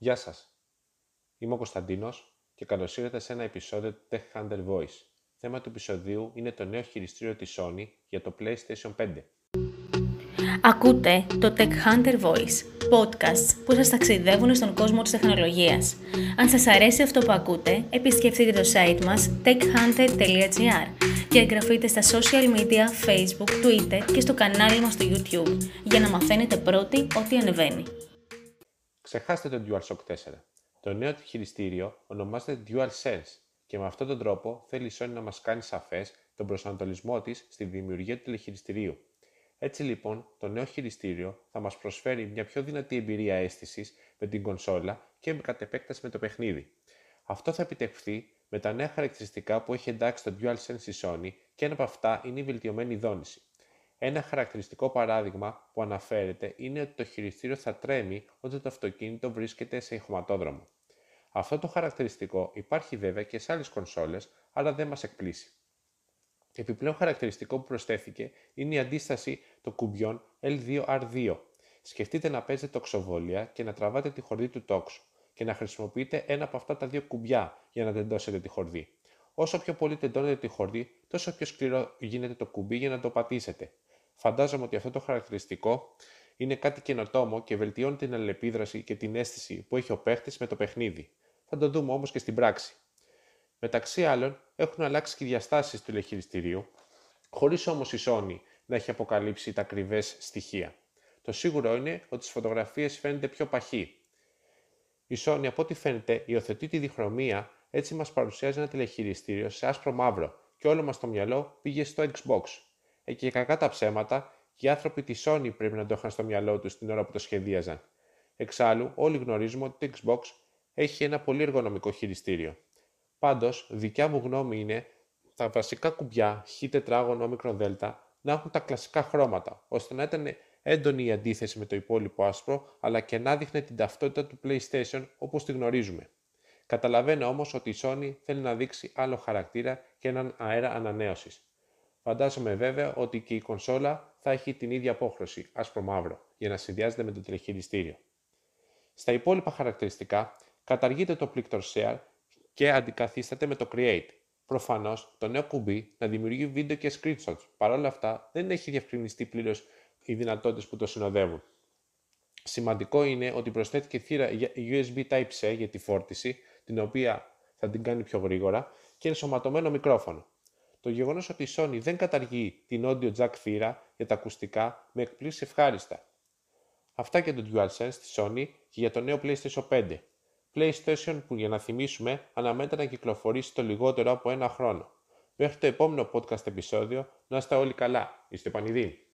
Γεια σας. Είμαι ο Κωνσταντίνος και καλώς ήρθατε σε ένα επεισόδιο του Tech Hunter Voice. Θέμα του επεισοδίου είναι το νέο χειριστήριο της Sony για το PlayStation 5. Ακούτε το Tech Hunter Voice, podcast που σας ταξιδεύουν στον κόσμο της τεχνολογίας. Αν σας αρέσει αυτό που ακούτε, επισκεφτείτε το site μας techhunter.gr και εγγραφείτε στα social media, facebook, twitter και στο κανάλι μας στο YouTube για να μαθαίνετε πρώτοι ό,τι ανεβαίνει. Ξεχάστε το DualShock 4. Το νέο του χειριστήριο ονομάζεται DualSense και με αυτόν τον τρόπο θέλει η Sony να μας κάνει σαφές τον προσανατολισμό της στη δημιουργία του τηλεχειριστηρίου. Έτσι λοιπόν, το νέο χειριστήριο θα μας προσφέρει μια πιο δυνατή εμπειρία αίσθησης με την κονσόλα και με κατ' επέκταση με το παιχνίδι. Αυτό θα επιτευχθεί με τα νέα χαρακτηριστικά που έχει εντάξει το DualSense η Sony και ένα από αυτά είναι η βελτιωμένη δόνηση. Ένα χαρακτηριστικό παράδειγμα που αναφέρεται είναι ότι το χειριστήριο θα τρέμει όταν το αυτοκίνητο βρίσκεται σε ηχοματόδρομο. Αυτό το χαρακτηριστικό υπάρχει βέβαια και σε άλλες κονσόλες, αλλά δεν μας εκπλήσει. Επιπλέον χαρακτηριστικό που προσθέθηκε είναι η αντίσταση των κουμπιών L2R2. Σκεφτείτε να παίζετε τοξοβόλια και να τραβάτε τη χορδή του τόξου και να χρησιμοποιείτε ένα από αυτά τα δύο κουμπιά για να τεντώσετε τη χορδή. Όσο πιο πολύ τεντώνετε τη χορδή, τόσο πιο σκληρό γίνεται το κουμπί για να το πατήσετε. Φαντάζομαι ότι αυτό το χαρακτηριστικό είναι κάτι καινοτόμο και βελτιώνει την αλληλεπίδραση και την αίσθηση που έχει ο παίχτης με το παιχνίδι. Θα το δούμε όμως και στην πράξη. Μεταξύ άλλων, έχουν αλλάξει και οι διαστάσεις του τηλεχειριστηρίου, χωρίς όμως η Sony να έχει αποκαλύψει τα ακριβές στοιχεία. Το σίγουρο είναι ότι στις φωτογραφίες φαίνεται πιο παχύ. Η Sony, από ό,τι φαίνεται, υιοθετεί τη διχρωμία, έτσι μας παρουσιάζει ένα τηλεχειριστήριο σε άσπρο μαύρο και όλο μας το μυαλό πήγε στο Xbox. Ε, και κακά τα ψέματα, οι άνθρωποι τη Sony πρέπει να το είχαν στο μυαλό τους την ώρα που το σχεδίαζαν. Εξάλλου, όλοι γνωρίζουμε ότι το Xbox έχει ένα πολύ εργονομικό χειριστήριο. Πάντως, δικιά μου γνώμη είναι τα βασικά κουμπιά Χ τετράγωνο δέλτα να έχουν τα κλασικά χρώματα, ώστε να ήταν έντονη η αντίθεση με το υπόλοιπο άσπρο, αλλά και να δείχνει την ταυτότητα του PlayStation όπως τη γνωρίζουμε. Καταλαβαίνω όμως ότι η Sony θέλει να δείξει άλλο χαρακτήρα και έναν αέρα ανανέωσης. Φαντάζομαι βέβαια ότι και η κονσόλα θα έχει την ίδια απόχρωση, άσπρο-μαύρο, για να συνδυάζεται με το τηλεχειριστήριο. Στα υπόλοιπα χαρακτηριστικά, καταργείται το Plictor Share και αντικαθίσταται με το Create. Προφανώς, το νέο κουμπί να δημιουργεί βίντεο και screenshots. Παρ' όλα αυτά, δεν έχει διευκρινιστεί πλήρως οι δυνατότητες που το συνοδεύουν. Σημαντικό είναι ότι προσθέθηκε θύρα USB Type-C για τη φόρτιση, την οποία θα την κάνει πιο γρήγορα, και ενσωματωμένο μικρόφωνο. Το γεγονός ότι η Sony δεν καταργεί την audio jack θύρα για τα ακουστικά με εκπλήσει ευχάριστα. Αυτά και το DualSense της Sony και για το νέο PlayStation 5. PlayStation που για να θυμίσουμε αναμένεται να κυκλοφορήσει το λιγότερο από ένα χρόνο. Μέχρι το επόμενο podcast επεισόδιο να είστε όλοι καλά. Είστε πανηδοί.